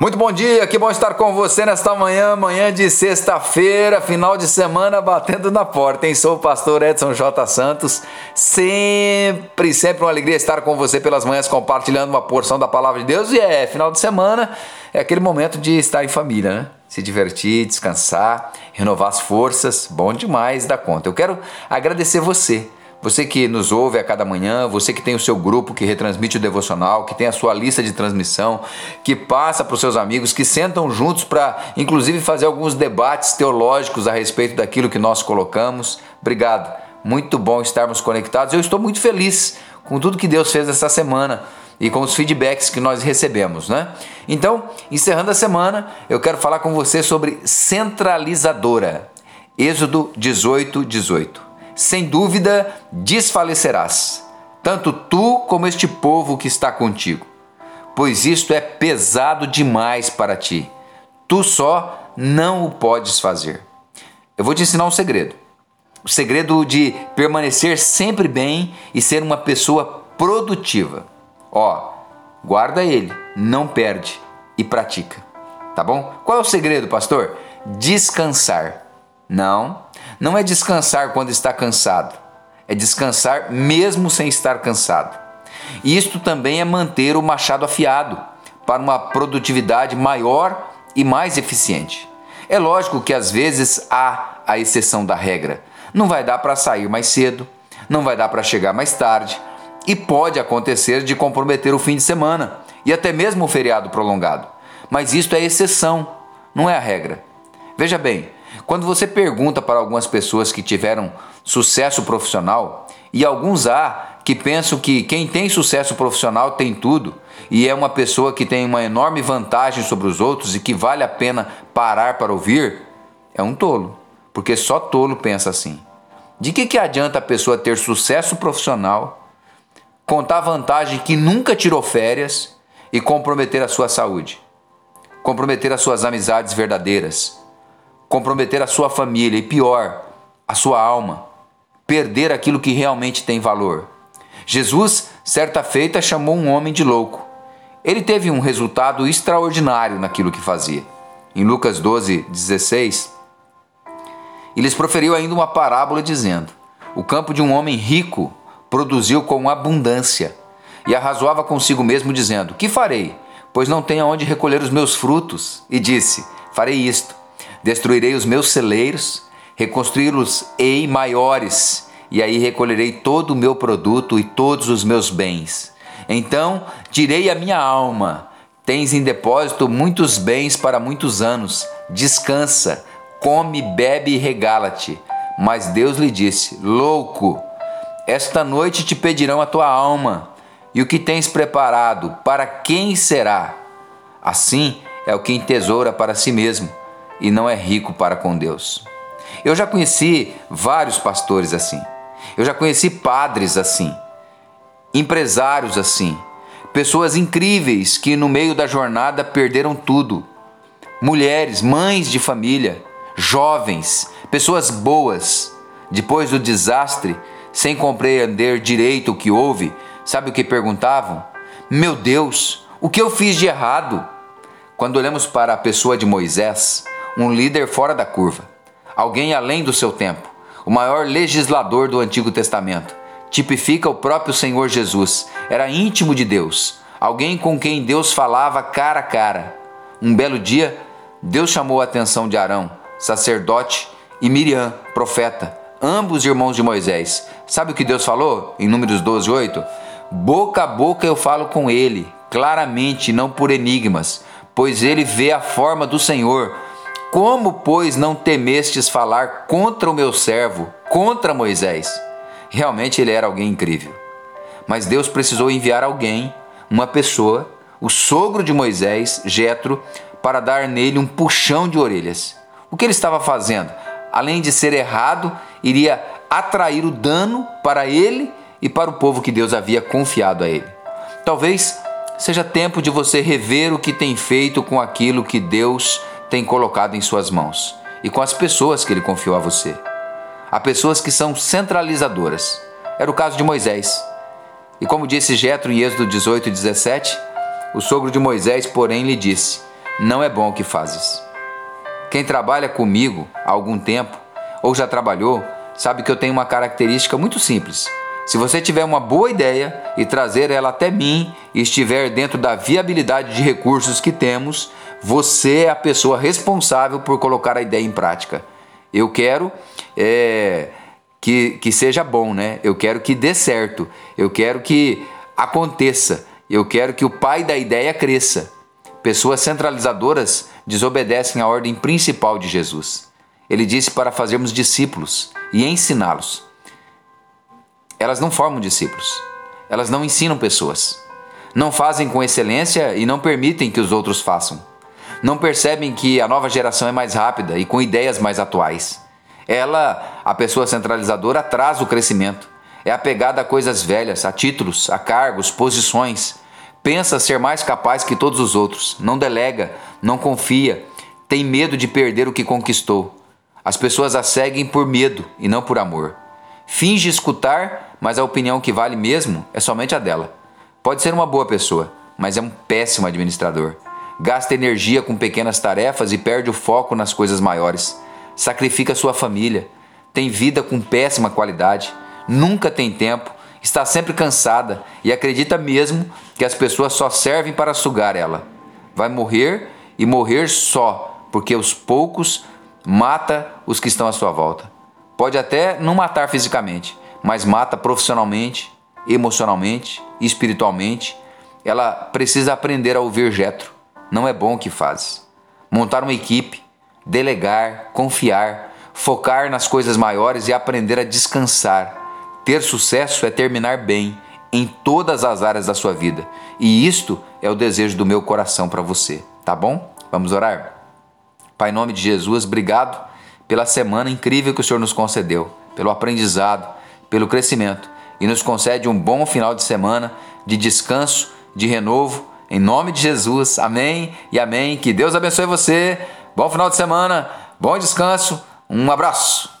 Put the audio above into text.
Muito bom dia, que bom estar com você nesta manhã, manhã de sexta-feira, final de semana batendo na porta, hein? Sou o pastor Edson J. Santos, sempre, sempre uma alegria estar com você pelas manhãs compartilhando uma porção da palavra de Deus e é final de semana, é aquele momento de estar em família, né? Se divertir, descansar, renovar as forças, bom demais da conta. Eu quero agradecer você você que nos ouve a cada manhã, você que tem o seu grupo que retransmite o devocional, que tem a sua lista de transmissão, que passa para os seus amigos, que sentam juntos para, inclusive, fazer alguns debates teológicos a respeito daquilo que nós colocamos. Obrigado. Muito bom estarmos conectados. Eu estou muito feliz com tudo que Deus fez essa semana e com os feedbacks que nós recebemos, né? Então, encerrando a semana, eu quero falar com você sobre centralizadora. Êxodo 18, 18 sem dúvida desfalecerás, tanto tu como este povo que está contigo, pois isto é pesado demais para ti. Tu só não o podes fazer. Eu vou te ensinar um segredo. O segredo de permanecer sempre bem e ser uma pessoa produtiva. Ó, guarda ele, não perde e pratica. Tá bom? Qual é o segredo, pastor? Descansar. Não, não é descansar quando está cansado, é descansar mesmo sem estar cansado. Isto também é manter o machado afiado para uma produtividade maior e mais eficiente. É lógico que às vezes há a exceção da regra. Não vai dar para sair mais cedo, não vai dar para chegar mais tarde e pode acontecer de comprometer o fim de semana e até mesmo o feriado prolongado. Mas isto é exceção, não é a regra. Veja bem, quando você pergunta para algumas pessoas que tiveram sucesso profissional, e alguns há que pensam que quem tem sucesso profissional tem tudo e é uma pessoa que tem uma enorme vantagem sobre os outros e que vale a pena parar para ouvir, é um tolo, porque só tolo pensa assim. De que, que adianta a pessoa ter sucesso profissional, contar vantagem que nunca tirou férias e comprometer a sua saúde, comprometer as suas amizades verdadeiras? Comprometer a sua família e pior, a sua alma, perder aquilo que realmente tem valor. Jesus, certa feita, chamou um homem de louco. Ele teve um resultado extraordinário naquilo que fazia. Em Lucas 12, 16, e lhes proferiu ainda uma parábola dizendo: O campo de um homem rico produziu com abundância, e arrazoava consigo mesmo, dizendo: Que farei? Pois não tenho onde recolher os meus frutos. E disse: Farei isto Destruirei os meus celeiros, reconstruí-los-ei maiores, e aí recolherei todo o meu produto e todos os meus bens. Então direi à minha alma: Tens em depósito muitos bens para muitos anos, descansa, come, bebe e regala-te. Mas Deus lhe disse: Louco, esta noite te pedirão a tua alma, e o que tens preparado, para quem será? Assim é o que entesoura para si mesmo e não é rico para com Deus. Eu já conheci vários pastores assim. Eu já conheci padres assim, empresários assim, pessoas incríveis que no meio da jornada perderam tudo. Mulheres, mães de família, jovens, pessoas boas, depois do desastre, sem compreender direito o que houve, sabe o que perguntavam? Meu Deus, o que eu fiz de errado? Quando olhamos para a pessoa de Moisés, um líder fora da curva, alguém além do seu tempo, o maior legislador do Antigo Testamento. Tipifica o próprio Senhor Jesus, era íntimo de Deus, alguém com quem Deus falava cara a cara. Um belo dia, Deus chamou a atenção de Arão, sacerdote, e Miriam, profeta, ambos irmãos de Moisés. Sabe o que Deus falou em Números 12, 8? Boca a boca eu falo com ele, claramente, não por enigmas, pois ele vê a forma do Senhor como, pois, não temestes falar contra o meu servo, contra Moisés? Realmente ele era alguém incrível. Mas Deus precisou enviar alguém, uma pessoa, o sogro de Moisés, Jetro, para dar nele um puxão de orelhas. O que ele estava fazendo? Além de ser errado, iria atrair o dano para ele e para o povo que Deus havia confiado a ele. Talvez seja tempo de você rever o que tem feito com aquilo que Deus tem colocado em suas mãos e com as pessoas que ele confiou a você. Há pessoas que são centralizadoras. Era o caso de Moisés. E como disse Jetro em Êxodo 18 e 17, o sogro de Moisés, porém, lhe disse: não é bom o que fazes. Quem trabalha comigo há algum tempo ou já trabalhou, sabe que eu tenho uma característica muito simples. Se você tiver uma boa ideia e trazer ela até mim e estiver dentro da viabilidade de recursos que temos, você é a pessoa responsável por colocar a ideia em prática. Eu quero é, que, que seja bom, né? Eu quero que dê certo. Eu quero que aconteça. Eu quero que o pai da ideia cresça. Pessoas centralizadoras desobedecem a ordem principal de Jesus. Ele disse para fazermos discípulos e ensiná-los. Elas não formam discípulos. Elas não ensinam pessoas. Não fazem com excelência e não permitem que os outros façam. Não percebem que a nova geração é mais rápida e com ideias mais atuais. Ela, a pessoa centralizadora, traz o crescimento. É apegada a coisas velhas, a títulos, a cargos, posições. Pensa ser mais capaz que todos os outros. Não delega, não confia, tem medo de perder o que conquistou. As pessoas a seguem por medo e não por amor. Finge escutar, mas a opinião que vale mesmo é somente a dela. Pode ser uma boa pessoa, mas é um péssimo administrador. Gasta energia com pequenas tarefas e perde o foco nas coisas maiores. Sacrifica sua família. Tem vida com péssima qualidade. Nunca tem tempo. Está sempre cansada e acredita mesmo que as pessoas só servem para sugar ela. Vai morrer e morrer só, porque os poucos mata os que estão à sua volta. Pode até não matar fisicamente, mas mata profissionalmente, emocionalmente, espiritualmente. Ela precisa aprender a ouvir Jetro. Não é bom o que faz. Montar uma equipe, delegar, confiar, focar nas coisas maiores e aprender a descansar. Ter sucesso é terminar bem em todas as áreas da sua vida. E isto é o desejo do meu coração para você, tá bom? Vamos orar? Pai, em nome de Jesus, obrigado pela semana incrível que o Senhor nos concedeu, pelo aprendizado, pelo crescimento e nos concede um bom final de semana de descanso, de renovo. Em nome de Jesus, amém e amém. Que Deus abençoe você. Bom final de semana, bom descanso, um abraço.